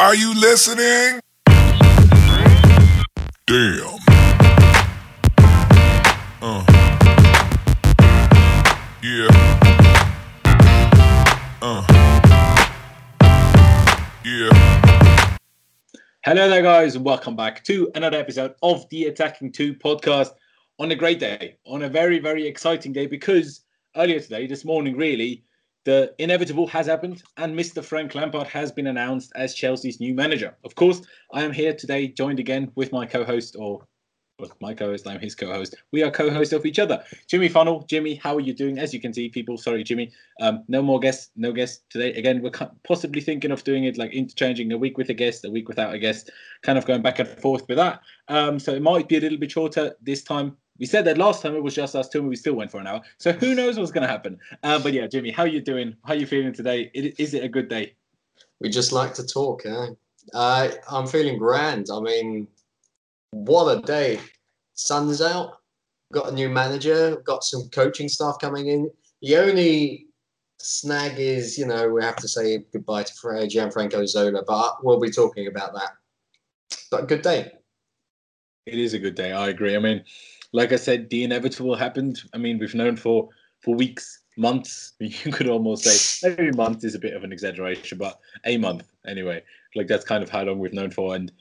Are you listening? Damn. Uh. Yeah. Uh. Yeah. Hello there, guys, and welcome back to another episode of the Attacking 2 podcast on a great day, on a very, very exciting day because earlier today, this morning, really, the inevitable has happened, and Mr. Frank Lampard has been announced as Chelsea's new manager. Of course, I am here today, joined again with my co-host, or well, my co-host, I'm his co-host. We are co-hosts of each other. Jimmy Funnell, Jimmy, how are you doing? As you can see, people, sorry, Jimmy, um, no more guests, no guests today. Again, we're possibly thinking of doing it like interchanging a week with a guest, a week without a guest, kind of going back and forth with that. Um, so it might be a little bit shorter this time we said that last time it was just us two, and we still went for an hour. So who knows what's going to happen? Uh, but yeah, Jimmy, how you doing? How you feeling today? Is it a good day? We just like to talk, eh? Uh, I'm feeling grand. I mean, what a day! Sun's out. Got a new manager. Got some coaching staff coming in. The only snag is, you know, we have to say goodbye to Gianfranco Zola, but we'll be talking about that. But good day. It is a good day. I agree. I mean, like I said, the inevitable happened. I mean, we've known for for weeks, months. You could almost say every month is a bit of an exaggeration, but a month anyway. Like that's kind of how long we've known for, and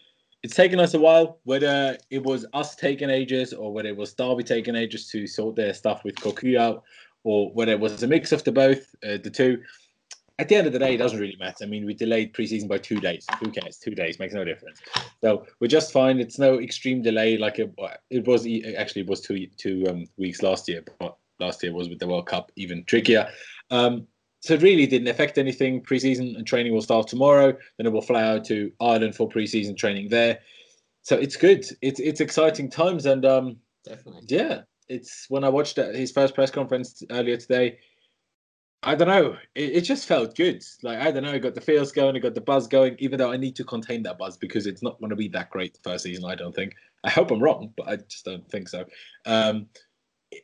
it's taken us a while. Whether it was us taking ages, or whether it was Derby taking ages to sort their stuff with Cocu out, or whether it was a mix of the both, uh, the two at the end of the day, it doesn't really matter. I mean, we delayed preseason by two days. Who cares? Two days makes no difference. So we're just fine. It's no extreme delay like it, it was. Actually, it was two two um, weeks last year, but last year was with the World Cup even trickier. Um, so it really didn't affect anything. Preseason and training will start tomorrow. Then it will fly out to Ireland for preseason training there. So it's good. It's it's exciting times, and um, definitely, yeah. It's when I watched his first press conference earlier today I don't know. It, it, just felt good. Like I don't know. I got the feels going. I got the buzz going. Even though I need to contain that buzz because it's not going to be that great the first season. I don't think. I hope I'm wrong, but I just don't think so. Um,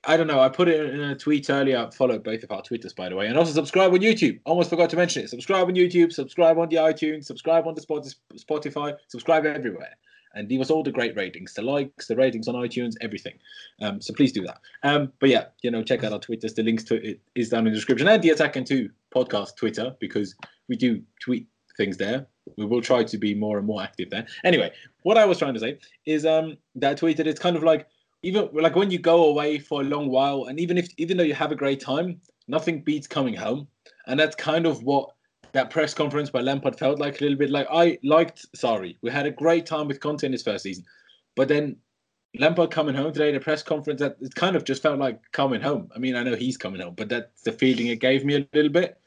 I don't know. I put it in a tweet earlier. Follow both of our Twitters, by the way, and also subscribe on YouTube. Almost forgot to mention it. Subscribe on YouTube. Subscribe on the iTunes. Subscribe on the Spotify. Subscribe everywhere and leave us all the great ratings, the likes, the ratings on iTunes, everything. Um, so please do that. Um, but yeah, you know, check out our Twitters. The links to it is down in the description and the Attacking 2 podcast Twitter because we do tweet things there. We will try to be more and more active there. Anyway, what I was trying to say is um, that tweeted it's kind of like even like when you go away for a long while, and even if even though you have a great time, nothing beats coming home, and that's kind of what that press conference by Lampard felt like a little bit like I liked Sorry, We had a great time with Conte in his first season, but then Lampard coming home today, in the press conference, that it kind of just felt like coming home. I mean, I know he's coming home, but that's the feeling it gave me a little bit.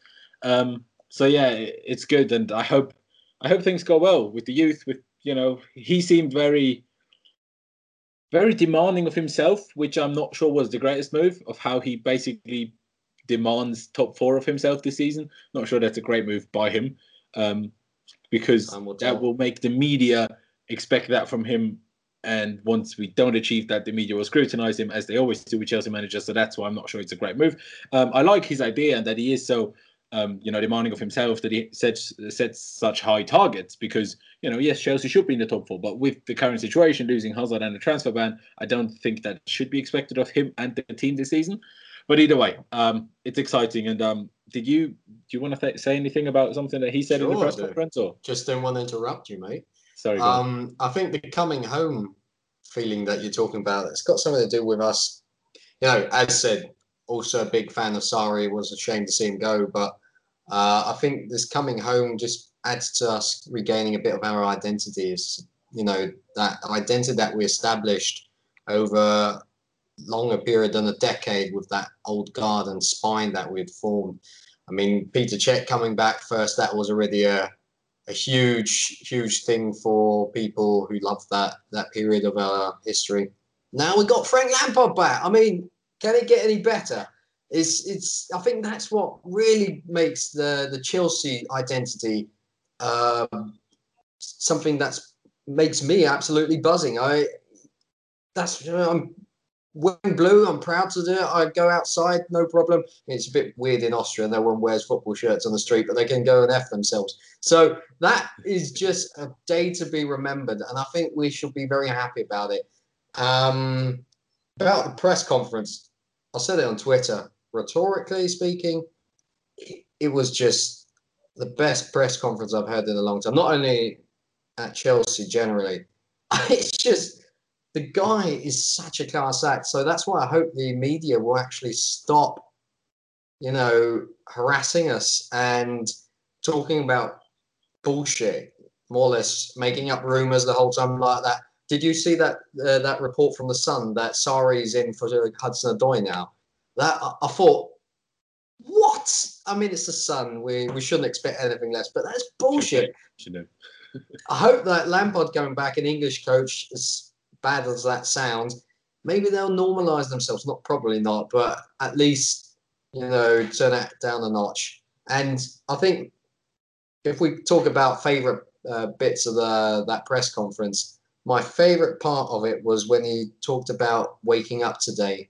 Um, so yeah, it's good, and I hope I hope things go well with the youth. With you know, he seemed very very demanding of himself, which I'm not sure was the greatest move of how he basically demands top four of himself this season. Not sure that's a great move by him, um, because that will make the media expect that from him. And once we don't achieve that, the media will scrutinise him as they always do with Chelsea managers. So that's why I'm not sure it's a great move. Um, I like his idea and that he is so um, you know, demanding of himself that he sets sets such high targets because you know, yes, Chelsea should be in the top four, but with the current situation, losing Hazard and the transfer ban, I don't think that should be expected of him and the team this season. But either way, um, it's exciting. And um, did you do you want to th- say anything about something that he said sure, in the press conference? Or just don't want to interrupt you, mate. Sorry. Um, I think the coming home feeling that you're talking about, it's got something to do with us. You know, as said, also a big fan of Sarri. Was a shame to see him go, but uh, I think this coming home just adds to us regaining a bit of our identity. Is you know that identity that we established over longer period than a decade with that old guard and spine that we'd formed. I mean, Petr Cech coming back first, that was already a, a huge, huge thing for people who loved that that period of our history. Now we've got Frank Lampard back. I mean, can it get any better? It's it's. I think that's what really makes the the Chelsea identity um, something that's makes me absolutely buzzing. I that's I'm wearing blue, I'm proud to do it. I go outside, no problem. It's a bit weird in Austria. No one wears football shirts on the street, but they can go and F themselves. So that is just a day to be remembered. And I think we should be very happy about it. Um, about the press conference, I said it on Twitter. Rhetorically speaking, it, was just the best press conference I've had in a long time. Not only at Chelsea generally, it's just the guy is such a class act. So that's why I hope the media will actually stop, you know, harassing us and talking about bullshit, more or less making up rumors the whole time like that. Did you see that uh, that report from the Sun that Sarri's in for Hudson Odoi now? That I, I thought, what? I mean, it's the Sun. We we shouldn't expect anything less, but that's bullshit. I hope that Lampard going back an English coach is bad as that sounds, maybe they'll normalize themselves. Not probably not, but at least you know turn it down a notch. And I think if we talk about favorite uh, bits of the that press conference, my favorite part of it was when he talked about waking up today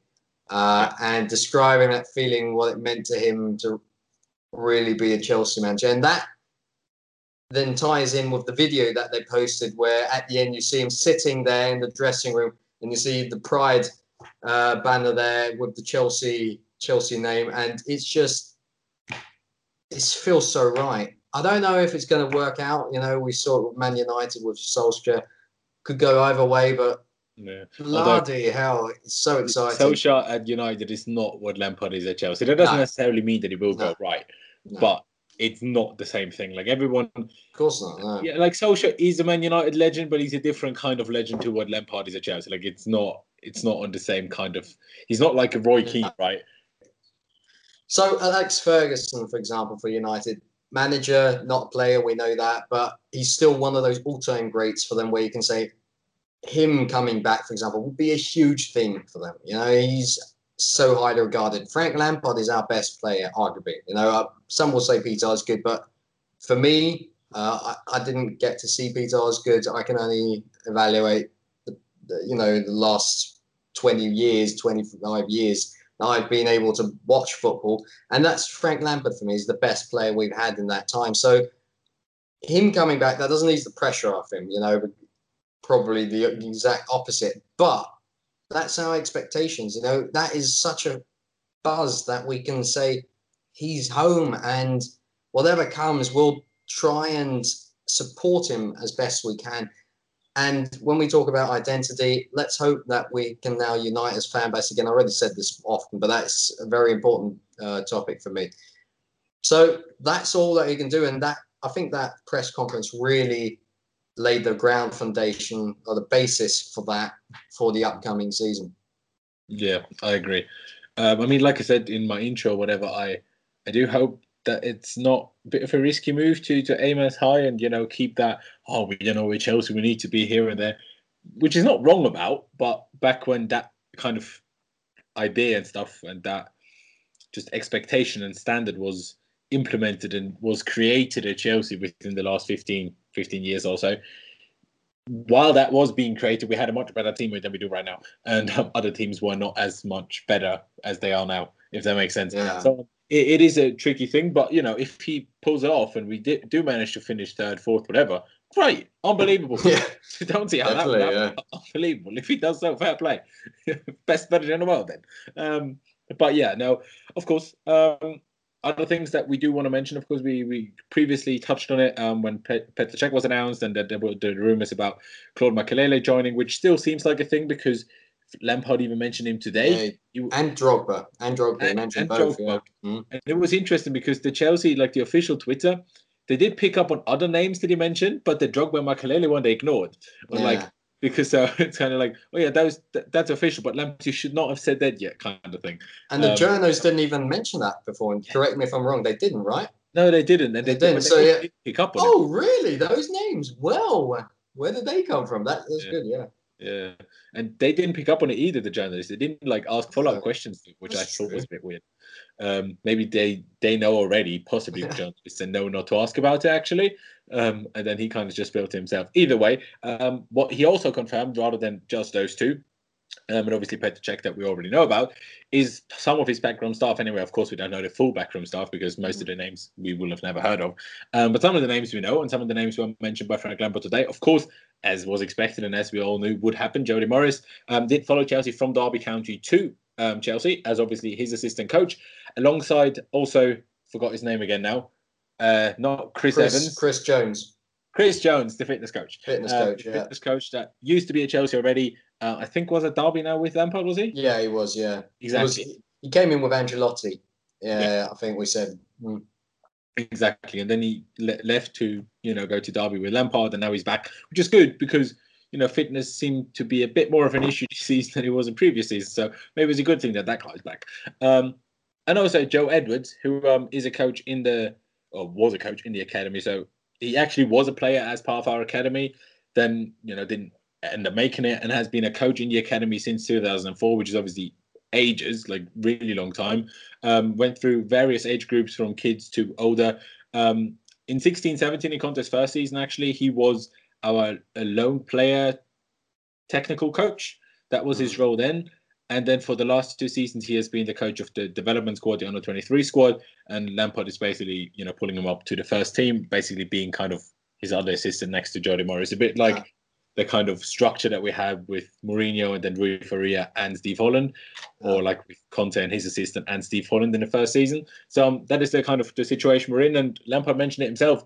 uh, and describing that feeling, what it meant to him to really be a Chelsea manager, and that then ties in with the video that they posted where at the end you see him sitting there in the dressing room and you see the pride uh, banner there with the chelsea chelsea name and it's just it feels so right i don't know if it's going to work out you know we saw it with man united with solskjaer could go either way but Yeah. bloody hell it's so exciting Solskjaer at United is not what Lampard is at Chelsea. That doesn't No. necessarily mean that he will No. go right, No, but it's not the same thing. Like everyone, of course not no. yeah, like Solskjaer is a Man United legend, but he's a different kind of legend to what Lampard is at Chelsea. Like it's not, it's not on the same kind of. He's not like a Roy Keane, right? So Alex Ferguson, for example, for United, manager, not player, we know that, but he's still one of those all-time greats for them where you can say him coming back, for example, would be a huge thing for them. You know, he's so highly regarded. Frank Lampard is our best player, arguably. You know, some will say Peter Osgood, but for me, uh, I, I didn't get to see Peter Osgood. I can only evaluate, the, the, you know, the last 20 years, 25 years that I've been able to watch football. And that's Frank Lampard for me. He's the best player we've had in that time. So him coming back, that doesn't ease the pressure off him, you know, probably the exact opposite. But that's our expectations, you know, that is such a buzz that we can say he's home and whatever comes, we'll try and support him as best we can. And when we talk about identity, let's hope that we can now unite as fan base again. I already said this often, but that's a very important uh, topic for me. So that's all that he can do, and that I think that press conference really laid the ground foundation or the basis for that for the upcoming season. Yeah, I agree. Um, I mean, like I said in my intro, whatever, I I do hope that it's not a bit of a risky move to to aim as high and you know keep that. Oh, we you know we're Chelsea, we need to be here and there, which is not wrong about. But back when that kind of idea and stuff and that just expectation and standard was implemented and was created at Chelsea within the last 15, 15 years or so. While that was being created, we had a much better team than we do right now, and um, other teams were not as much better as they are now. If that makes sense. Yeah. So it, it is a tricky thing, but you know, if he pulls it off and we di- do manage to finish third, fourth, whatever, great, unbelievable. Yeah, Don't see how that would Yeah. Unbelievable. If he does so, fair play. Best manager in the world, then. Um, but yeah, no, of course. Um, other things that we do want to mention, of course, we, we previously touched on it um, when Pet- Petr Cech was announced, and that there were the rumors about Claude Makelele joining, which still seems like a thing because Lampard even mentioned him today. Yeah, You- and Drogba, and Drogba, And- mentioned and both. Drogba. Yeah. Mm. And it was interesting because the Chelsea, like the official Twitter, they did pick up on other names that he mentioned, but the Drogba and Makelele one they ignored. Was like because uh, it's kind of like, oh yeah, that was that, that's official, but Lampard you should not have said that yet, kind of thing. And the um, journos didn't even mention that before. And correct me if I'm wrong, they didn't, right? No, they didn't, and they, They didn't, so, they yeah. pick up on it. Oh, really? Those names? Well, where did they come from? That is Yeah. good. Yeah. Yeah, and they didn't pick up on it either. The journalists they didn't like ask follow up Oh, questions, which I thought was a bit weird. Um, maybe they they know already, possibly the journalists, and know not to ask about it actually. Um, and then he kind of just built himself. Either way, um, what he also confirmed, rather than just those two, um, and obviously Petr Cech that we already know about, is some of his backroom staff. Anyway, of course, we don't know the full backroom staff because most of the names we will have never heard of. Um, but some of the names we know, and some of the names were mentioned by Frank Lampard today. Of course, as was expected and as we all knew would happen, Jody Morris um, did follow Chelsea from Derby County to um, Chelsea as obviously his assistant coach, alongside also forgot his name again now, uh, not Chris, Chris, Evans, Chris Jones, Chris Jones, the fitness coach. fitness Uh, coach. Yeah, fitness coach that used to be at Chelsea already. Uh, I think was at Derby now with Lampard, was he? yeah, he was. Yeah, He was- Exactly. he came in with Ancelotti. Yeah, I think we said. mm, Exactly, and then he le- left to you know go to Derby with Lampard, and now he's back, which is good because you know fitness seemed to be a bit more of an issue this season than it was in previous seasons. So maybe it's a good thing that that guy's back. Um, and also Joe Edwards, who um, is a coach in the or was a coach in the academy, so he actually was a player as part of our academy. Then you know didn't end up making it, and has been a coach in the academy since 2004, which is obviously ages, like really long time um, went through various age groups from kids to older. Um, in 16 17, in Conte's first season, actually, he was our a loan player technical coach. That was his role then. And then for the last two seasons, he has been the coach of the development squad, the under 23 squad. And Lampard is basically, you know, pulling him up to the first team, basically being kind of his other assistant next to Jody Morris. A bit like Yeah. the kind of structure that we have with Mourinho and then Rui Faria and Steve Holland or like with Conte and his assistant and Steve Holland in the first season. So um, that is the kind of the situation we're in. And Lampard mentioned it himself.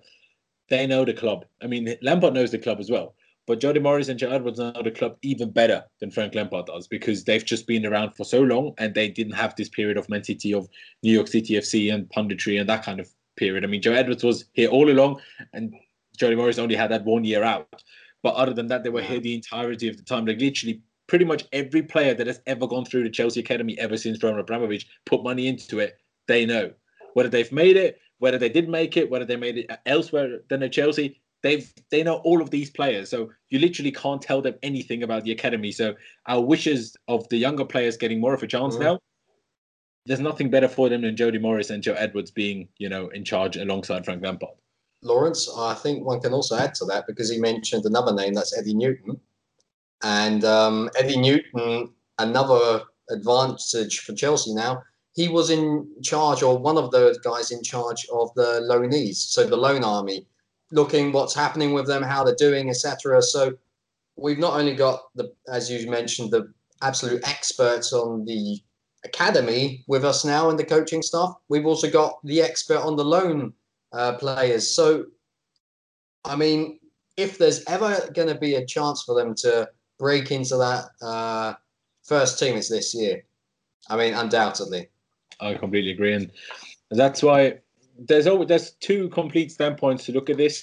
They know the club. I mean, Lampard knows the club as well. But Jody Morris and Joe Edwards know the club even better than Frank Lampard does because they've just been around for so long and they didn't have this period of Man City, of New York City FC and punditry and that kind of period. I mean, Joe Edwards was here all along and Jody Morris only had that one year out. But other than that, they were here the entirety of the time. Like literally pretty much every player that has ever gone through the Chelsea academy ever since Roman Abramovich put money into it, they know whether they've made it, whether they did make it, whether they made it elsewhere than at Chelsea. They've they know all of these players, so you literally can't tell them anything about the academy. So our wishes of the younger players getting more of a chance Mhm. now. There's nothing better for them than Jody Morris and Joe Edwards being, you know, in charge alongside Frank Lampard. Laurenz, I think one can also add to that because he mentioned another name that's Eddie Newton. And um, Eddie Newton, another advantage for Chelsea now, he was in charge or one of those guys in charge of the loanees, so the loan army, looking what's happening with them, how they're doing, etc. So we've not only got the, as you mentioned, the absolute experts on the academy with us now in the coaching staff. We've also got the expert on the loan uh, players. So, I mean, if there's ever going to be a chance for them to break into that uh, first team, it's this year. I mean, undoubtedly. I completely agree, and that's why there's always there's two complete standpoints to look at this.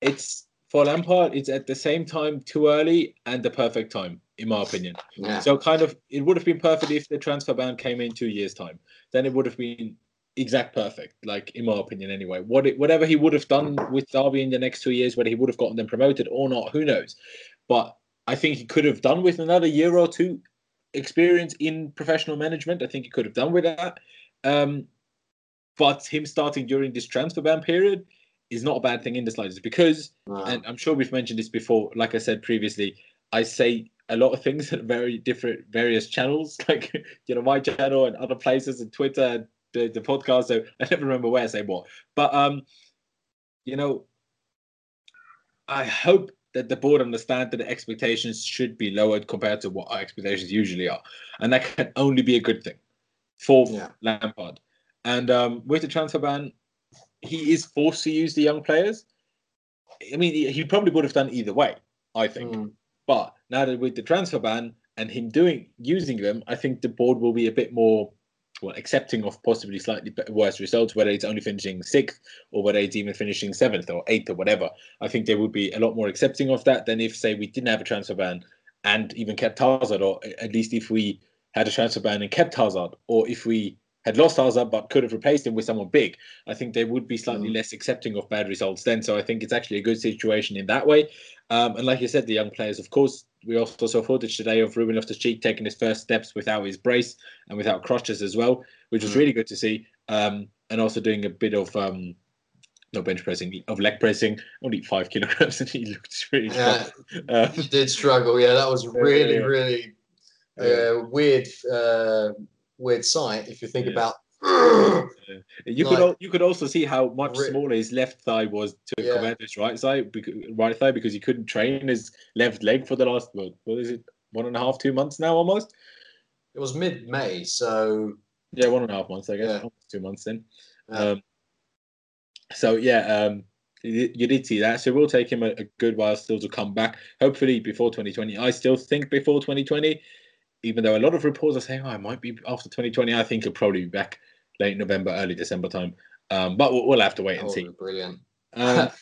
It's for Lampard, it's at the same time too early and the perfect time, in my opinion. Yeah. So kind of it would have been perfect if the transfer ban came in two years' time. Then it would have been exact perfect, like in my opinion anyway. What it, whatever he would have done with Derby in the next two years, whether he would have gotten them promoted or not, who knows? But I think he could have done with another year or two experience in professional management. I think he could have done with that. Um, but him starting during this transfer ban period is not a bad thing in the slightest because No. and I'm sure we've mentioned this before. Like I said previously, I say a lot of things at very different various channels, like you know my channel and other places and Twitter and the, the podcast. So I never remember where I say what. But um, you know, I hope that the board understand that the expectations should be lowered compared to what our expectations usually are, and that can only be a good thing for Yeah. Lampard. And um, with the transfer ban, he is forced to use the young players. I mean, he- probably would have done either way, I think. Mm. But now that with the transfer ban and him doing using them, I think the board will be a bit more well accepting of possibly slightly worse results, whether it's only finishing sixth or whether it's even finishing seventh or eighth or whatever. I think they would be a lot more accepting of that than if, say, we didn't have a transfer ban and even kept Hazard, or at least if we had a transfer ban and kept Hazard, or if we had lost Hazard but could have replaced him with someone big. I think they would be slightly Mm. less accepting of bad results then. So I think it's actually a good situation in that way. Um, and like you said, the young players, of course, we also saw footage today of Ruben Loftus-Cheek taking his first steps without his brace and without crutches as well, which was Mm. really good to see. Um, and also doing a bit of um, no bench pressing of leg pressing, only five kilograms, and he looked really. Yeah, you did struggle. Yeah, that was really, yeah. really uh, weird, uh, weird sight. If you think Yeah. about, you could al- you could also see how much Re- smaller his left thigh was to Yeah. Commander's right side, because, right thigh, because he couldn't train his left leg for the last what, what is it, one and a half, two months now almost. it was mid-May, so Yeah, one and a half months, I guess, Yeah. almost two months then. Um, so yeah, um, you, you did see that. So it will take him a, a good while still to come back. Hopefully before 2020. I still think before 2020, even though a lot of reports are saying, "Oh, it might be after 2020." I think he'll probably be back late November, early December time. Um, but we'll, we'll have to wait and would see. brilliant. Um,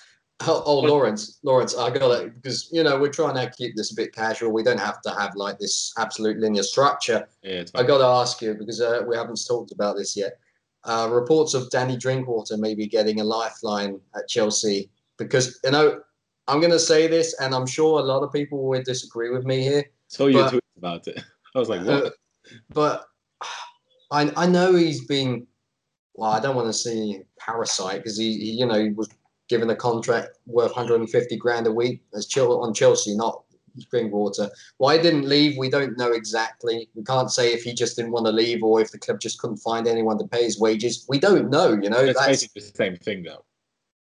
Oh, oh, But- Laurenz, Laurenz, I got it because you know we're trying to keep this a bit casual. We don't have to have like this absolute linear structure. yeah, I got to ask you because uh, we haven't talked about this yet. Uh, reports of Danny Drinkwater maybe getting a lifeline at Chelsea because you know I'm going to say this, and I'm sure a lot of people will disagree with me here. your but- tweet about it. I was like, what? Uh, but I I know he's been well. I don't want to say parasite because he, he you know he was given a contract worth 150 grand a week as Chel- on Chelsea, not Drinkwater. Why he didn't leave? We don't know exactly. We can't say if he just didn't want to leave or if the club just couldn't find anyone to pay his wages. We don't know. You know That's that's basically the same thing though.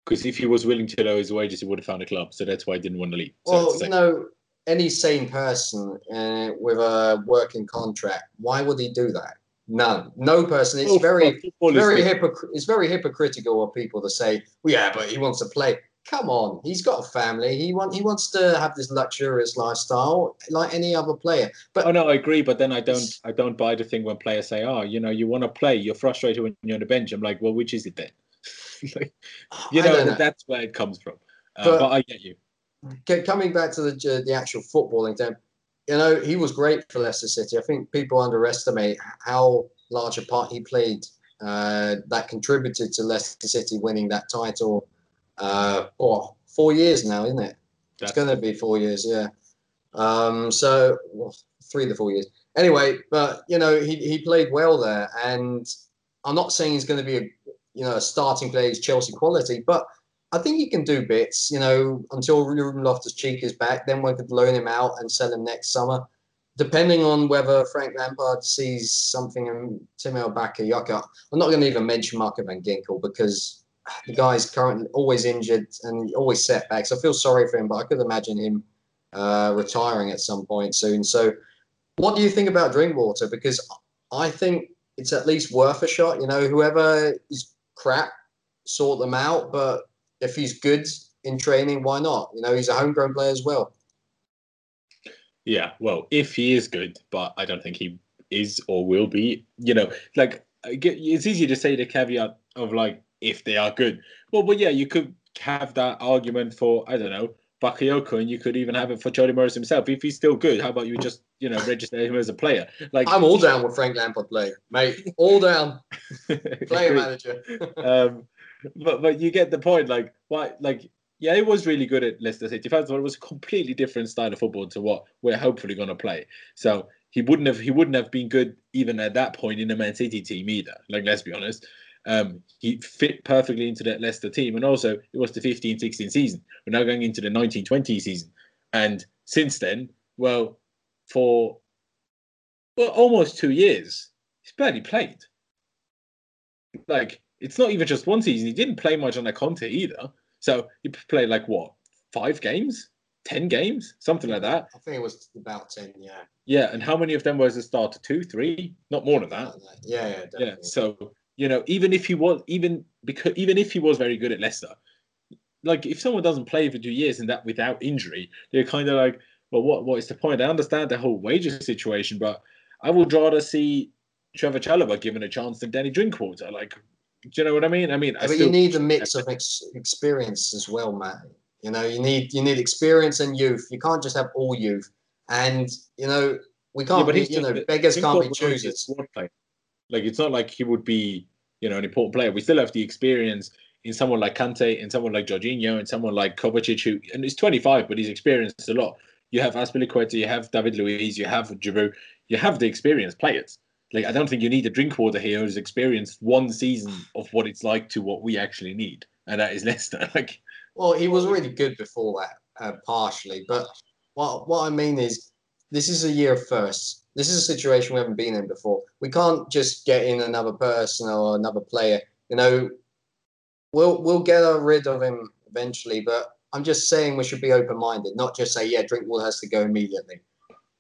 Because if he was willing to lower his wages, he would have found a club. So that's why he didn't want to leave. So well, you know, any sane person uh, with a working contract, why would he do that? None. No person. It's Oh, very very hypocr- it's very hypocritical of people to say, well, yeah, but he wants to play. Come on, he's got a family. He want he wants to have this luxurious lifestyle like any other player. But Oh no, I agree, but then I don't I don't buy the thing when players say, "Oh, you know, you want to play, you're frustrated when you're on the bench." I'm like, "Well, which is it then?" like, you know, know. that's where it comes from. Uh, But- but, I get you. Coming back to the the actual footballing thing, you know, he was great for Leicester City. I think people underestimate how large a part he played uh, that contributed to Leicester City winning that title. Uh, oh, four years now, isn't it? It's going to be four years, yeah. Um, so well, three to four years. Anyway, but you know he, he played well there, and I'm not saying he's going to be a you know a starting player, he's Chelsea quality, but I think he can do bits. You know until Ruben Loftus Cheek is back, then we could loan him out and sell him next summer, depending on whether Frank Lampard sees something in Timo Bakayoko. I'm not going to even mention Marco Van Ginkel because the guy's currently always injured and always setbacks. I feel sorry for him, but I could imagine him uh, retiring at some point soon. So, what do you think about Drinkwater? Because I think it's at least worth a shot. You know, whoever is crap, sort them out. But if he's good in training, why not? You know, he's a homegrown player as well. Yeah, well, if he is good, but I don't think he is or will be. You know, like it's easy to say the caveat of like if they are good. Well, but yeah, you could have that argument for I don't know Bakayoko, and you could even have it for Jody Morris himself. If he's still good, how about you just you know register him as a player? Like I'm all down with Frank Lampard play, mate. All down. Player manager. um, but but you get the point. Like why? Like yeah, it was really good at Leicester City. First of all, it was a completely different style of football to what we're hopefully going to play. So he wouldn't have he wouldn't have been good even at that point in the Man City team either. Like let's be honest. Um, he fit perfectly into that Leicester team, and also it was the 15-16 season. We're now going into the 19-20 season, and since then, well, for well almost two years, he's barely played like it's not even just one season. He didn't play much under Conte either. So he played like what five games, ten games, something like that. I think it was about ten. Yeah. Yeah, and how many of them was a starter? Two, three, not more than that. Yeah, yeah, definitely. Yeah. So you know, even if he was even because even if he was very good at Leicester, like if someone doesn't play for two years and that without injury, they're kind of like, well, what what is the point? I understand the whole wages situation, but I would rather see Trevor Chalobah given a chance than Danny Drinkwater. Like, do you know what I mean? I mean, I but still, you need a mix of ex- experience as well, Matt. You know, you need you need experience and youth. You can't just have all youth. And you know, we can't. but be, you know, beggars can't be Drinkwater was only a choosers. Like it's not like he would be, you know, an important player. We still have the experience in someone like Kante, in someone like Jorginho, and someone like Kovacic, who and he's 25, but he's experienced a lot. You have Azpilicueta, you have David Luiz, you have Giroud, you have the experienced players. Like I don't think you need a Drinkwater here who's experienced one season of what it's like to what we actually need. and that is Leicester. Like, Well, he was really good before that, uh, partially. But what what I mean is, this is a year of firsts. This is a situation we haven't been in before. We can't just get in another person or another player. You know, we'll we'll get rid of him eventually. But I'm just saying we should be open minded, not just say, yeah, Drinkwater has to go immediately.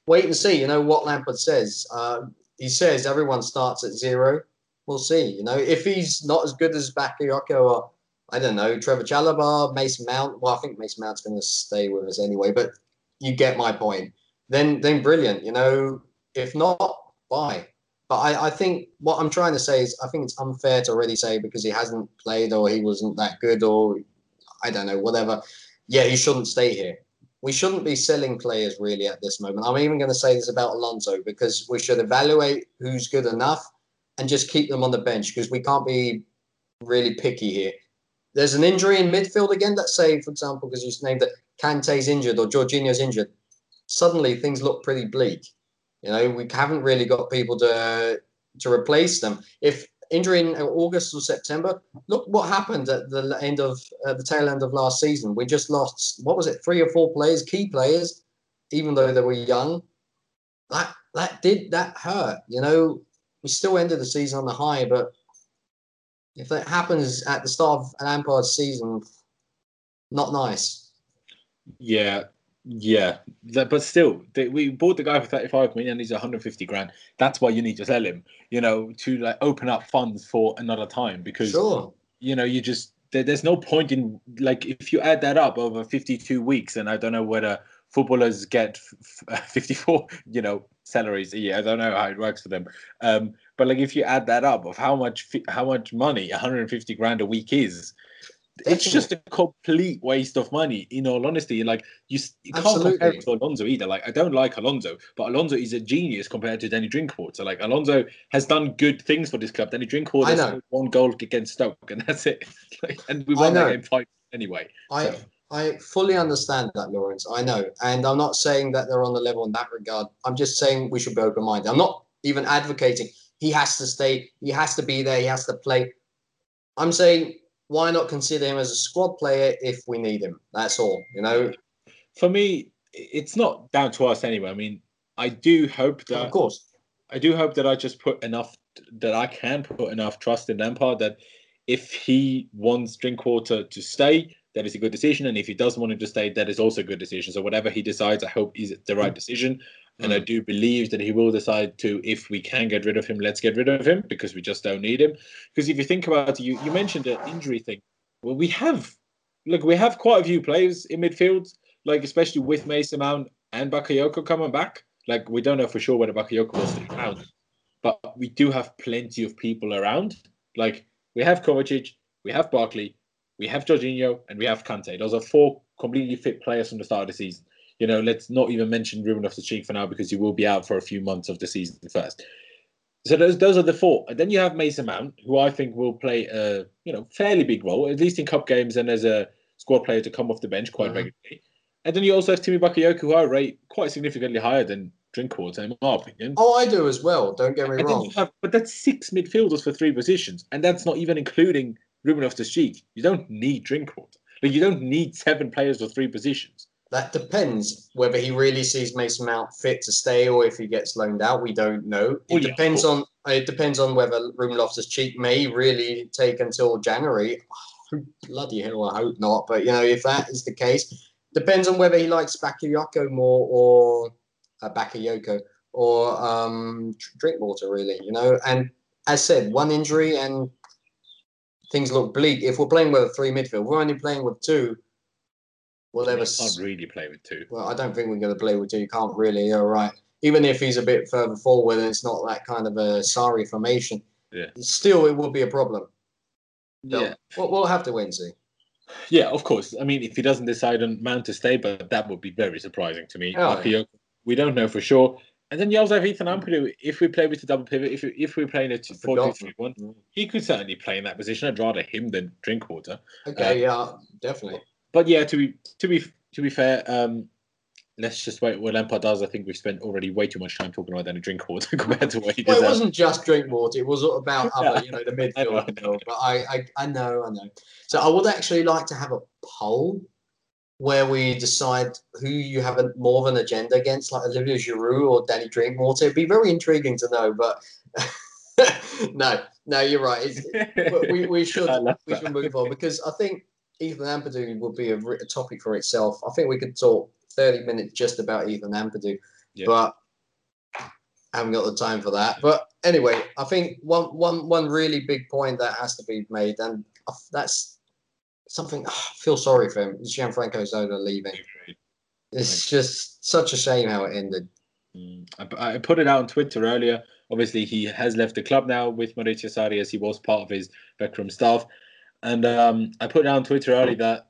Wait and see. You know what Lampard says. Uh, he says everyone starts at zero. We'll see. You know, if he's not as good as Bakayoko or I don't know, Trevor Chalobah, Mason Mount. Well, I think Mason Mount's going to stay with us anyway, but you get my point. Then, then brilliant. You know, if not, bye. But I, I think what I'm trying to say is I think it's unfair to already say because he hasn't played or he wasn't that good or I don't know, whatever. Yeah, he shouldn't stay here. We shouldn't be selling players really at this moment. I'm even going to say this about Alonso because we should evaluate who's good enough and just keep them on the bench because we can't be really picky here there's an injury in midfield again. Let's say, for example, because you named that Kante's injured or Jorginho's injured, suddenly things look pretty bleak. You know, we haven't really got people to to replace them. If injury in August or September, look what happened at the end of uh, the tail end of last season. We just lost what was it, three or four players, key players, even though they were young. That that did that hurt. You know, we still ended the season on the high, but if that happens at the start of an Lampard season, not nice. Yeah, yeah, but still, they, we bought the guy for 35 million. And he's 150 grand. That's why you need to sell him. You know, to like open up funds for another time because sure. you know you just there, there's no point in like if you add that up over 52 weeks, and I don't know whether footballers get 54, you know, salaries a year. I don't know how it works for them. Um, but like if you add that up of how much how much money 150 grand a week is, Definitely. it's just a complete waste of money. In all honesty, like you, you can't Absolutely. compare it to Alonso either. Like I don't like Alonso, but Alonso is a genius compared to Danny Drinkwater. Like Alonso has done good things for this club. Danny Drinkwater has one goal against Stoke, and that's it. and we won that game five anyway. I. So. I fully understand that, Laurenz. I know. And I'm not saying that they're on the level in that regard. I'm just saying we should be open minded. I'm not even advocating he has to stay, he has to be there, he has to play. I'm saying why not consider him as a squad player if we need him? That's all, you know. For me, it's not down to us anyway. I mean, I do hope that of course. I do hope that I just put enough that I can put enough trust in Lampard that if he wants Drinkwater to stay, that is a good decision. And if he doesn't want him to stay, that is also a good decision. So whatever he decides, I hope is the right mm. decision. And I mm. do believe that he will decide to, if we can get rid of him, let's get rid of him because we just don't need him. Because if you think about it, you, you mentioned the injury thing. Well, we have, look, we have quite a few players in midfield, like especially with Mason Mount and Bakayoko coming back. Like we don't know for sure whether Bakayoko will still around, but we do have plenty of people around. Like we have Kovacic, we have Barkley, we have Jorginho and we have Kante. Those are four completely fit players from the start of the season. You know, let's not even mention Ruben Loftus Cheek for now because he will be out for a few months of the season first. So those those are the four. And then you have Mason Mount, who I think will play a you know fairly big role, at least in cup games and as a squad player to come off the bench quite mm-hmm. regularly. And then you also have Timmy Bakayoko, who I rate quite significantly higher than Drinkwater, in my opinion. Oh, I do as well. Don't get me and wrong. Have, but that's six midfielders for three positions, and that's not even including Ruben Loftus Cheek. You don't need Drinkwater. Like you don't need seven players for three positions. That depends whether he really sees Mason Mount fit to stay or if he gets loaned out. We don't know. It well, depends on it depends on whether Ruben Loftus Cheek may really take until January. Oh, bloody hell, I hope not. But you know, if that is the case, depends on whether he likes Bakayoko more or uh, Bakayoko or um, Drinkwater really. You know, and as said, one injury and things look bleak. If we're playing with a three midfield, we're only playing with two. Whatever. You can't really play with two. Well, I don't think we're going to play with two. You can't really. You're right. Even if he's a bit further forward and it's not that kind of a sorry formation, yeah. still it will be a problem. yeah. We'll, we'll have to win, see. Yeah, of course. I mean, if he doesn't decide on Mount to stay, but that would be very surprising to me. Oh, yeah. We don't know for sure. And then you also have Ethan Ampadu. If we play with the double pivot, if if we're playing a 4 2 3 1, he could certainly play in that position. I'd rather him than Drinkwater. Okay, uh, yeah, definitely. But yeah, to be to be to be fair, um, let's just wait. What Lampard does, I think we've spent already way too much time talking about Danny Drinkwater compared to what he Well, it wasn't just Drinkwater. It was about other, you know, the I know, I midfield. know. But I, I, I know, I know. So I would actually like to have a poll where we decide who you have a, more of an agenda against, like Olivier Giroud or Danny Drinkwater. It'd be very intriguing to know. But no, no, you're right. We, we should we should move on because I think Ethan Ampadu would be a, a topic for itself. I think we could talk 30 minutes just about Ethan Ampadu, Yeah. but I haven't got the time for that. But anyway, I think one one one really big point that has to be made, and that's something I feel sorry for him. Is Gianfranco Zola leaving? It's just such a shame how it ended. Mm, I, I put it out on Twitter earlier. Obviously, he has left the club now with Maurizio Sarri as he was part of his backroom staff. And um, I put on Twitter early that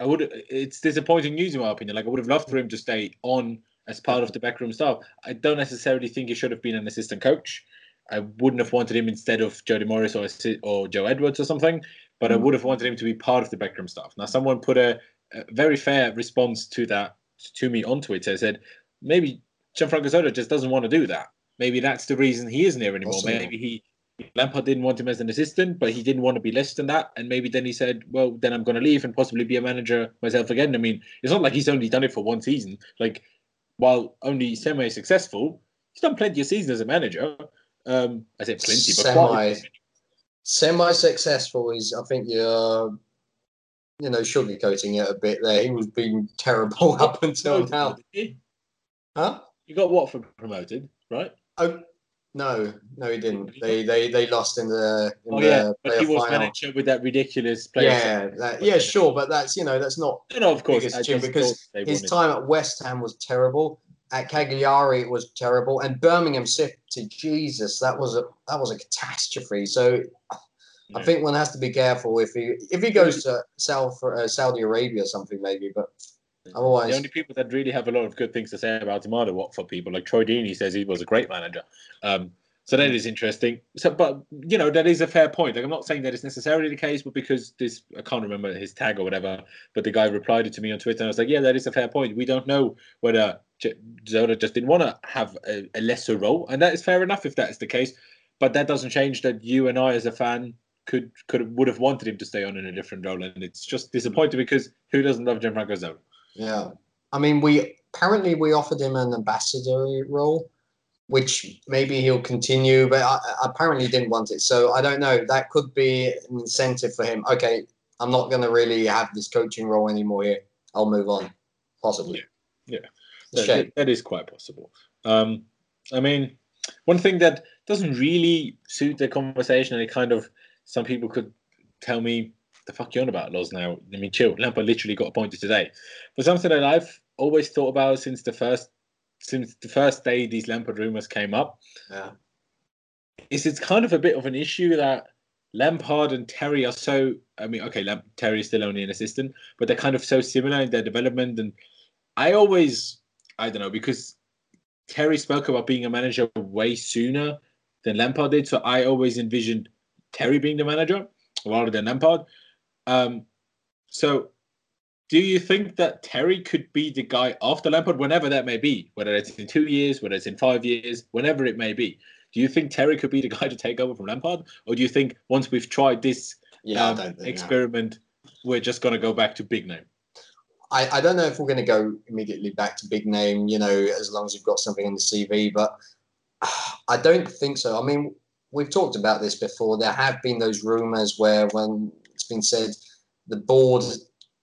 I would. It's disappointing news in my opinion. Like I would have loved for him to stay on as part of the backroom staff. I don't necessarily think he should have been an assistant coach. I wouldn't have wanted him instead of Jody Morris or or Joe Edwards or something. But I would have wanted him to be part of the backroom staff. Now, someone put a, a very fair response to that to me on Twitter. Said maybe Gianfranco Zola just doesn't want to do that. Maybe that's the reason he isn't here anymore. Possible. Maybe he Lampard didn't want him as an assistant, but he didn't want to be less than that. And maybe then he said, "Well, then I'm going to leave and possibly be a manager myself again." I mean, it's not like he's only done it for one season. Like, while only semi-successful, he's done plenty of seasons as a manager. Um, I said plenty, but Semi. Semi-successful is, I think you're, you know, sugarcoating it a bit there. He was being terrible up until now. Huh? You got Watford promoted, right? Oh no, no, he didn't. They they they lost in the in Oh the yeah, but he was final. manager with that ridiculous player. Yeah, that, yeah, sure, but that's you know that's not No, no, of course. because his time at West Ham was terrible. At Cagliari, it was terrible, and Birmingham City, to Jesus, that was a that was a catastrophe. So I think one has to be careful if he if he goes to South uh, Saudi Arabia or something maybe, but otherwise, The only people that really have a lot of good things to say about him are the Watford people. Like Troy Deeney says he was a great manager. Um, so that is interesting. So, but you know, that is a fair point. Like I'm not saying that it's necessarily the case, but because this, I can't remember his tag or whatever. But the guy replied it to me on Twitter, and I was like, yeah, that is a fair point. We don't know whether Zola just didn't want to have a, a lesser role, and that is fair enough if that is the case. But that doesn't change that you and I, as a fan, could could would have wanted him to stay on in a different role, and it's just disappointing because who doesn't love Gianfranco Zola? Yeah, I mean, we apparently we offered him an ambassador role, which maybe he'll continue, but I, I apparently didn't want it. So I don't know. That could be an incentive for him. Okay, I'm not going to really have this coaching role anymore here. I'll move on, possibly. Yeah. A That- that is quite possible. Um, I mean, one thing that doesn't really suit the conversation, and it kind of some people could tell me the fuck you on about Loz now. I mean, chill. Lampard literally got appointed today, but something that I've always thought about since the first since the first day these Lampard rumors came up Yeah. is it's kind of a bit of an issue that Lampard and Terry are so. I mean, okay, Lamp- Terry is still only an assistant, but they're kind of so similar in their development. And I always, I don't know, because Terry spoke about being a manager way sooner than Lampard did, so I always envisioned Terry being the manager rather than Lampard. Um, so, do you think that Terry could be the guy after Lampard, whenever that may be, whether it's in two years, whether it's in five years, whenever it may be? Do you think Terry could be the guy to take over from Lampard, or do you think once we've tried this Yeah, um, I don't think. no. experiment, we're just going to go back to big name? I, I don't know if we're going to go immediately back to big name, you know, as long as you've got something on the CV, but I don't think so. I mean, we've talked about this before. There have been those rumors where, when it's been said, the board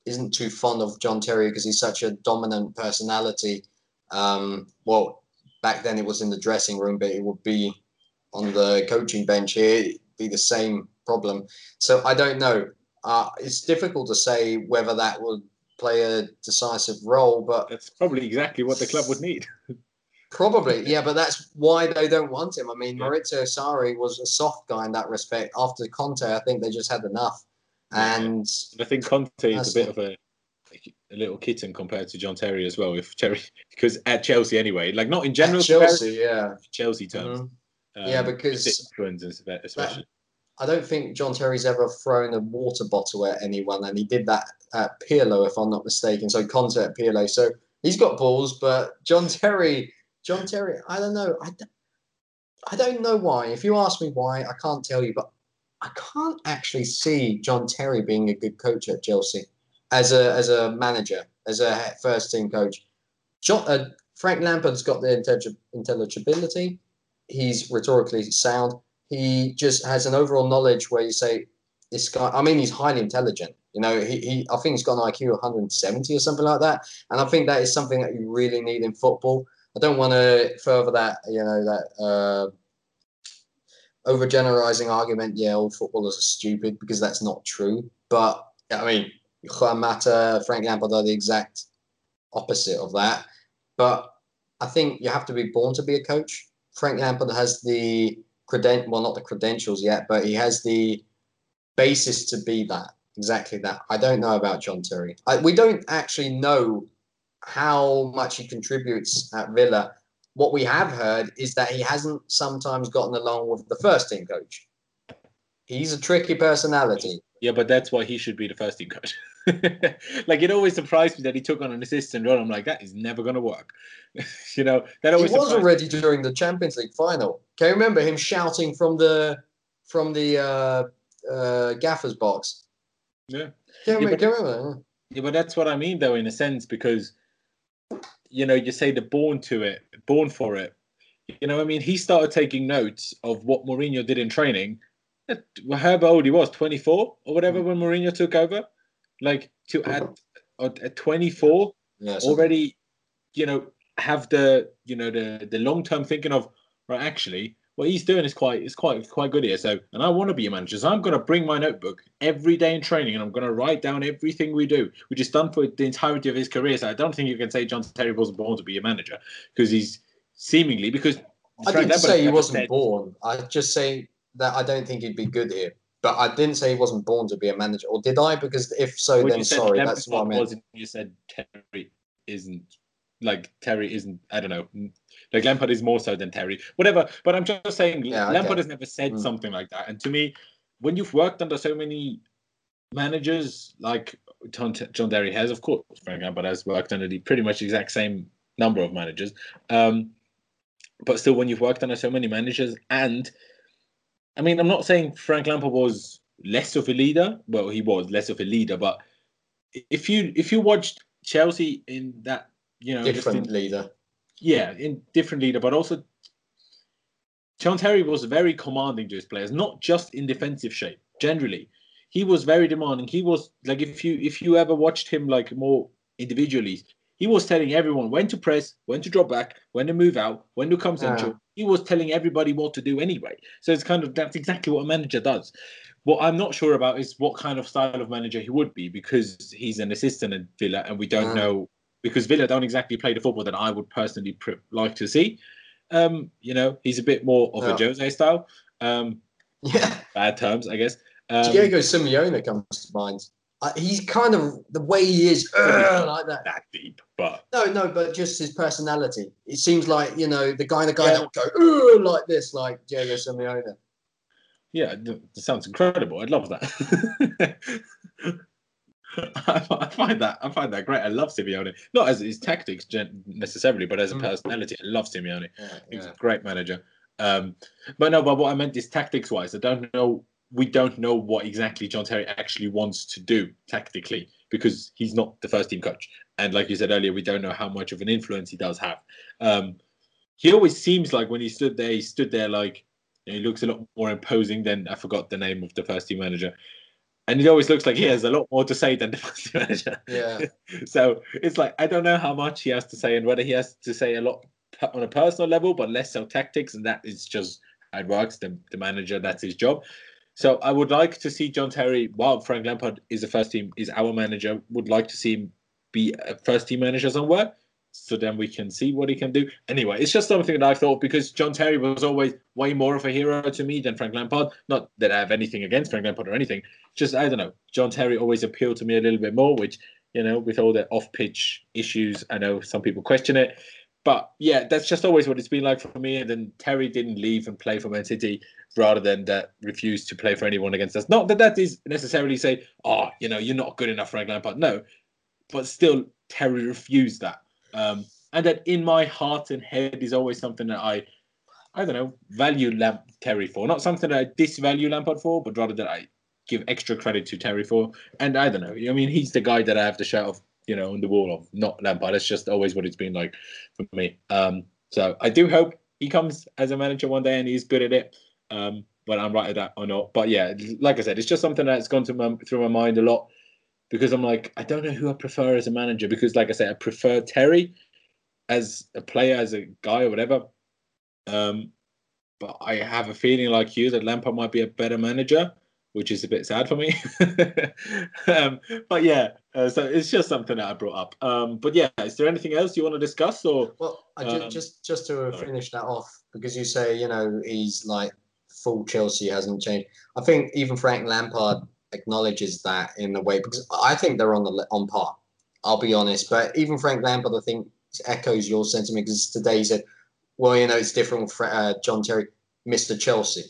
isn't too fond of John Terry because he's such a dominant personality. Um, well, back then it was in the dressing room, but it would be on the coaching bench here, it'd be the same problem. So I don't know. Uh, it's difficult to say whether that would play a decisive role, but That's probably exactly what the club would need. probably, yeah. But that's why they don't want him. I mean. Maurizio Sarri was a soft guy in that respect. After Conte, I think they just had enough. And I think Conte is a bit of a a little kitten compared to John Terry as well. If Terry, because at Chelsea anyway, like not in general, Chelsea, yeah. Chelsea terms. Mhm. um, Yeah, because especially. I don't think John Terry's ever thrown a water bottle at anyone, and he did that at Pirlo, if I'm not mistaken. So Conte at Pirlo. So He's got balls, but John Terry, John Terry, I don't know. I I don't know why. If you ask me why, I can't tell you, but I can't actually see John Terry being a good coach at Chelsea as a as a manager, as a first team coach. John, uh, Frank Lampard's got the intellig- intelligibility. He's rhetorically sound. He just has an overall knowledge where you say, this guy, I mean, he's highly intelligent. You know, he, he I think he's got an IQ of 170 or something like that. And I think that is something that you really need in football. I don't want to further that, you know, that uh, overgeneralizing argument. Yeah, all footballers are stupid because that's not true. But I mean, Juan Mata, Frank Lampard are the exact opposite of that. But I think you have to be born to be a coach. Frank Lampard has the credent, well, not the credentials yet, but he has the basis to be that. Exactly that. I don't know about John Terry. I, we don't actually know how much he contributes at Villa. What we have heard is that he hasn't sometimes gotten along with the first team coach. He's a tricky personality. Yeah, but that's why he should be the first team coach. like it always surprised me that he took on an assistant role. I'm like, that is never gonna work. you know, that always. He was surprised me. already during the Champions League final. Can you remember him shouting from the from the uh, uh, gaffer's box? Yeah. Can you Yeah, remember? but- can remember? Yeah, but that's what I mean, though, in a sense, because you know, you say they're born to it, born for it. You know, I mean, he started taking notes of what Mourinho did in training. At, however old he was, 24 or whatever, mm. when Mourinho took over. Like to mm-hmm. at uh, at 24 Yeah, already, you know, have the you know the the long term thinking of right. Actually, what he's doing is quite is quite quite good here. So, and I want to be a manager. So I'm going to bring my notebook every day in training, and I'm going to write down everything we do, which is done for the entirety of his career. So I don't think you can say John Terry wasn't born to be a manager because he's seemingly because I didn't Lampard say he wasn't said- born. I just say that I don't think he'd be good here. But I didn't say he wasn't born to be a manager, or did I? Because if so, then sorry, that's what I meant. you said Terry isn't like Terry isn't. I don't know. Like Lampard is more so than Terry. Whatever. But I'm just saying Yeah, okay. Lampard has never said Mm. something like that. And to me, when you've worked under so many managers like John, John Terry has, of course, Frank Lampard has worked under the pretty much exact same number of managers. Um, but still, when you've worked under so many managers, and I mean, I'm not saying Frank Lampard was less of a leader. Well, he was less of a leader, but if you if you watched Chelsea in that, you know, Different in- leader. yeah, in different leader, but also John Terry was very commanding to his players, not just in defensive shape. Generally, he was very demanding. He was like if you if you ever watched him like more individually, he was telling everyone when to press, when to drop back, when to move out, when to come central. He was telling everybody what to do anyway. So it's kind of that's exactly what a manager does. What I'm not sure about is what kind of style of manager he would be because he's an assistant at Villa and we don't Ah. know because Villa don't exactly play the football that I would personally pr- like to see. Um, you know, he's a bit more of a Jose style. Um, Yeah, bad terms, I guess. Um, Diego Simeone comes to mind. Uh, he's kind of the way he is, "Ugh," like that. that deep, but No, no, but just his personality. It seems like you know the kind the guy Yeah. that would go like this, like Diego Simeone. yeah, sounds incredible. I'd love that. I, I find that I find that great. I love Simeone, not as his tactics necessarily, but as a Mm. personality. I love Simeone. Yeah, He's yeah. a great manager. Um, but no, but what I meant is tactics wise. I don't know. We don't know what exactly John Terry actually wants to do tactically because he's not the first team coach. And like you said earlier, we don't know how much of an influence he does have. Um, he always seems like when he stood there, he stood there like you know, he looks a lot more imposing than I forgot the name of the first team manager. And it always looks like he has a lot more to say than the first manager yeah. so it's like I don't know how much he has to say and whether he has to say a lot on a personal level, but less so tactics, and that is just how it works. The, the manager, that's his job. So I would like to see John Terry, while Frank Lampard is the first team, is our manager, would like to see him be a first team manager somewhere. So then we can see what he can do. Anyway, it's just something that I thought because John Terry was always way more of a hero to me than Frank Lampard. Not that I have anything against Frank Lampard or anything. Just I don't know. John Terry always appealed to me a little bit more, which you know, with all the off-pitch issues. I know some people question it, but yeah, that's just always what it's been like for me. And then Terry didn't leave and play for Man City rather than that refused to play for anyone against us. Not that that is necessarily say, oh, you know, you're not good enough, Frank Lampard. No, but still, Terry refused that. Um, and that in my heart and head is always something that I, I don't know, value Lamp Terry for. Not something that I disvalue Lampard for, but rather that I give extra credit to Terry for. And I don't know. I mean, he's the guy that I have to shout off, you know, on the wall of, not Lampard. It's just always what it's been like for me. Um, so I do hope he comes as a manager one day and he's good at it. Um, whether I'm right at that or not. But yeah, like I said, it's just something that's gone to my, through my mind a lot because I'm like, I don't know who I prefer as a manager because, like I said, I prefer Terry as a player, as a guy or whatever. Um, but I have a feeling like you that Lampard might be a better manager, which is a bit sad for me. um, but yeah, uh, so it's just something that I brought up. Um, but yeah, is there anything else you want to discuss or? Well, I Um, just just to sorry. finish that off because you say you know he's like full Chelsea hasn't changed. I think even Frank Lampard acknowledges that in a way because I think they're on the on par. I'll be honest, but even Frank Lampard, I think echoes your sentiment because today he said, "Well, you know, it's different with uh, John Terry, Mister Chelsea."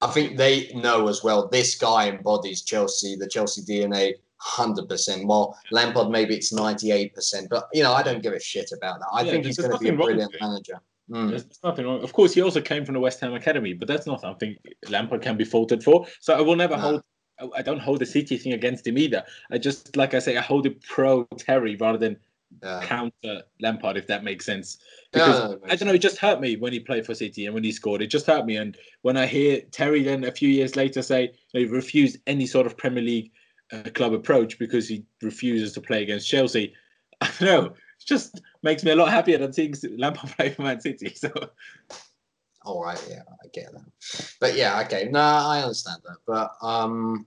I think they know as well. This guy embodies Chelsea, the Chelsea DNA, hundred percent. While Lampard, maybe it's ninety-eight percent, but you know, I don't give a shit about that. I Yeah, think he's going to be a brilliant manager. Mm. There's there's nothing wrong. Of course, he also came from the West Ham academy, but that's not something Lampard can be faulted for. So I will never No. hold. I- don't hold the City thing against him either. I just, like I say, I hold it pro Terry rather than Yeah. counter Lampard, if that makes sense. Because no, it I don't know, it just hurt me when he played for City and when he scored. It just hurt me. And when I hear Terry then a few years later say he refused any sort of Premier League uh, club approach because he refuses to play against Chelsea, I don't know. It just makes me a lot happier than seeing Lampard play for Man City. So All right, yeah, I get that. But yeah, okay, no, I understand that. But um,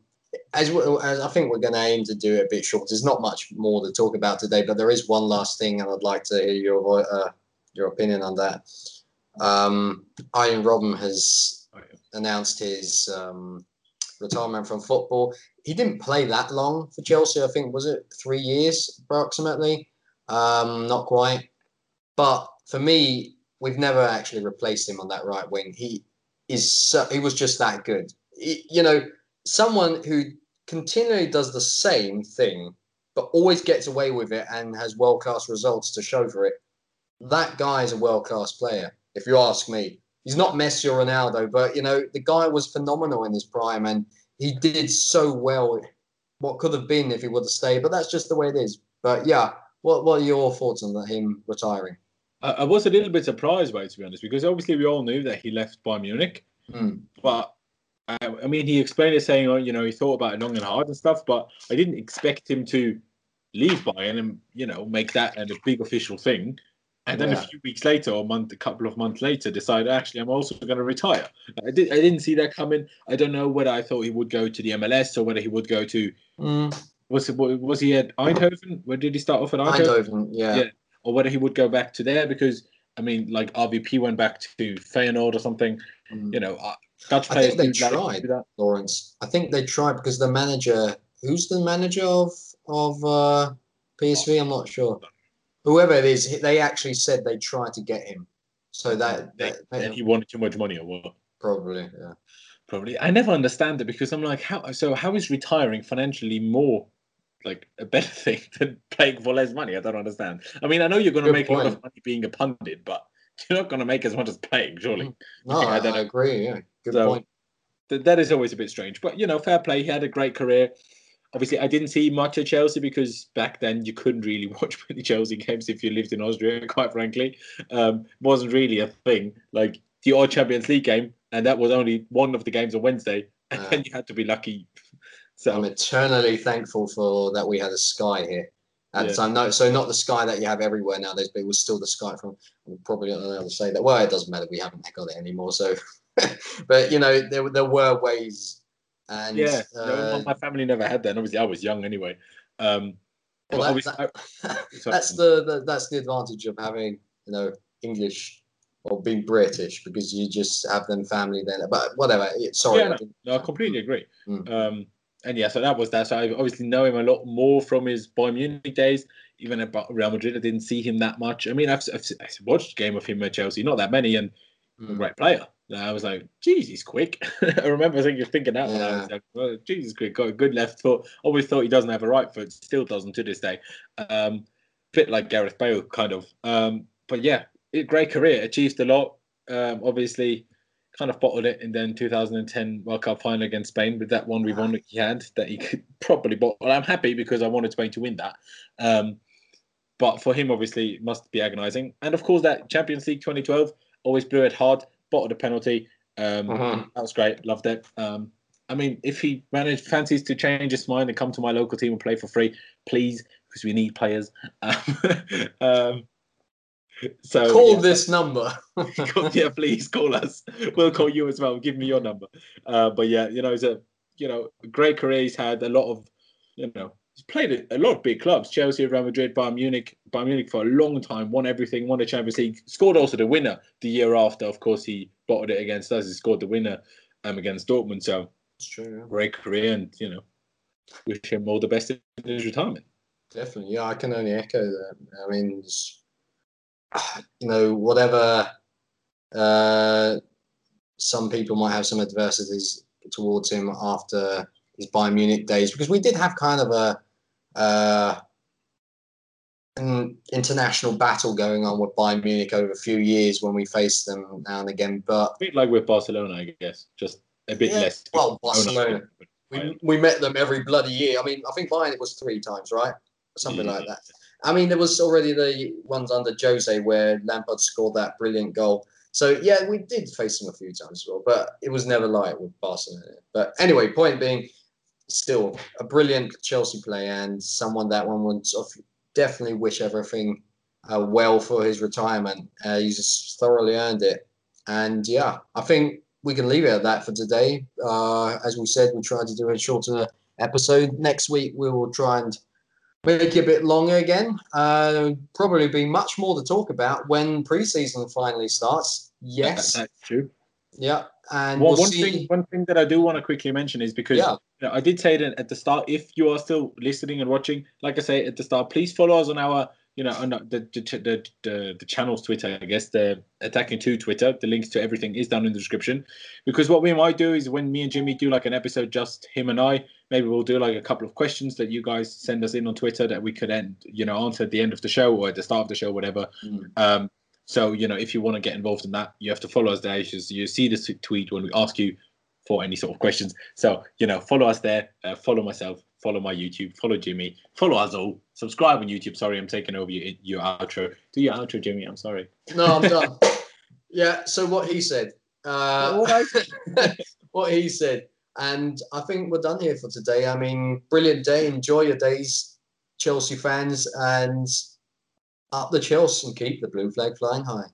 as, we, as I think we're going to aim to do it a bit short. There's not much more to talk about today, but there is one last thing, and I'd like to hear your uh, your opinion on that. Um, Arjen Robben has Oh, yeah. announced his um, retirement from football. He didn't play that long for Chelsea. I think was it three years approximately. Um, not quite. But for me, we've never actually replaced him on that right wing. He is so, he was just that good. He- you know, someone who continually does the same thing, but always gets away with it and has world class results to show for it. That guy is a world class player, if you ask me. He's not Messi or Ronaldo, but you know, the guy was phenomenal in his prime and he did so well. What could have been if he would have stayed, but that's just the way it is. But yeah, what what are your thoughts on him retiring? I, I was a little bit surprised by it, to be honest, because obviously we all knew that he left Bayern Munich. Hmm. But I, I mean, he explained it saying, oh, you know, he thought about it long and hard and stuff. But I didn't expect him to leave Bayern and you know make that a big official thing. And then Yeah. a few weeks later, or a month, a couple of months later, decide actually I'm also going to retire. I did, I didn't see that coming. I don't know whether I thought he would go to the MLS or whether he would go to Mm. was it was he at Eindhoven? Where did he start off at Eindhoven? Eindhoven, yeah. Yeah. Or whether he would go back to there because I mean, like RVP went back to Feyenoord or something. Mm. You know, uh, Dutch I think they do like to tried. that. Laurenz. I think they tried because the manager, who's the manager of of uh, PSV? I'm not sure. Whoever it is, they actually said they tried to get him. So that, They- that- and he wanted too much money or what? probably, yeah. Probably. I never understand it because I'm like, how? So how is retiring financially more like a better thing than playing for less money? I don't understand. I mean, I know you're going to make a lot of money being a pundit, but you're not going to make as much as playing, surely. No, Yeah, I don't I agree. Yeah, good So- point. Th- that is always a bit strange. But you know, fair play. He had a great career. Obviously, I didn't see much of Chelsea because back then you couldn't really watch many Chelsea games if you lived in Austria. Quite frankly, um, wasn't really a thing. Like the odd Champions League game, and that was only one of the games on Wednesday, and then you had to be lucky. So I'm eternally thankful for that we had a Sky here at Yeah. time. No, so not the Sky that you have everywhere nowadays, but it was still the Sky from. I'm probably not allowed to say that. Well, it doesn't matter. We haven't got it anymore. So, but you know, there there were ways, and yeah, no, uh, my family never had that. And obviously, I was young anyway. Um, well, that- obviously, that- I- that's the, the that's the advantage of having you know English or being British because you just have them family then. But whatever. Sorry. Yeah, no, No, I completely agree. Mm. Um, and yeah, so that was that. So I obviously know him a lot more from his Bayern Munich days. Even at Ba- Real Madrid, I didn't see him that much. I mean, I've, I've, I've watched a game of him at Chelsea, not that many, and Mm. great player. And I was like, geez, he's quick. I remember thinking, thinking that when I was Yeah. like, well, geez, quick. Got a good left foot. Always thought he doesn't have a right foot. Still doesn't to this day. Um, bit like Gareth Bale, kind of. Um, but yeah, great career, achieved a lot. Um, obviously, kind of bottled it in then 2010 World Cup final against Spain with that one we won he had that he could probably bottle. I'm happy because I wanted Spain to win that. Um, but for him, obviously, it must be agonising. And of course, that Champions League 2012 always blew it hard, bottled a penalty. Um, Uh-huh. That was great, loved it. Um, I mean, if he managed fancies to change his mind and come to my local team and play for free, please, because we need players. Um, um, so Call yeah. this number. Yeah, please call us. We'll call you as well. Give me your number. Uh, but yeah, you know, it's a you know great career. He's had a lot of, you know, he's played a lot of big clubs: Chelsea, Real Madrid, Bayern Munich. Bayern Munich for a long time, won everything, won the Champions League, scored also the winner the year after. Of course, he bottled it against us. He scored the winner um, against Dortmund. So It's true. great career, and you know, wish him all the best in his retirement. Definitely, yeah, I can only echo that. I mean, it's- you know, whatever uh, some people might have some adversities towards him after his Bayern Munich days, because we did have kind of a uh, an international battle going on with Bayern Munich over a few years when we faced them now and again. But A bit like with Barcelona, I guess, just a bit Yeah, less. well, Barcelona. we, we met them every bloody year. I mean, I think Bayern it was three times, right? Something like that. I mean, there was already the ones under Jose where Lampard scored that brilliant goal. So yeah, we did face them a few times as well, but it was never like with Barcelona. But anyway, point being, still a brilliant Chelsea player and someone that one would definitely wish everything uh, well for his retirement. Uh, he's thoroughly earned it. And yeah, I think we can leave it at that for today. Uh, as we said, we tried to do a shorter episode. Next week, we will try and make it a bit longer again. Uh, probably be much more to talk about when preseason finally starts. Yes, that's true. yeah, and One, we'll one see. thing, one thing that I do want to quickly mention is because Yeah. you know, I did say that at the start. If you are still listening and watching, like I say at the start, please follow us on our, you know, on the the, the, the, the channel's Twitter. I guess the attacking two Twitter. The links to everything is down in the description. Because what we might do is when me and Jimmy do like an episode, just him and I, maybe we'll do like a couple of questions that you guys send us in on Twitter that we could end, you know, answer at the end of the show or at the start of the show, whatever. Mm. Um, so you know, if you want to get involved in that, you have to follow us there. You, you see this tweet when we ask you for any sort of questions. So you know, follow us there. Uh, follow myself. Follow my YouTube. Follow Jimmy. Follow us all. Subscribe on YouTube. Sorry, I'm taking over your, your outro. Do your outro, Jimmy. I'm sorry. No, I'm done. yeah. So what he said. Uh, What said. what he said. And I think we're done here for today. I mean, brilliant day. Enjoy your days, Chelsea fans, and up the Chelsea and keep the blue flag flying high.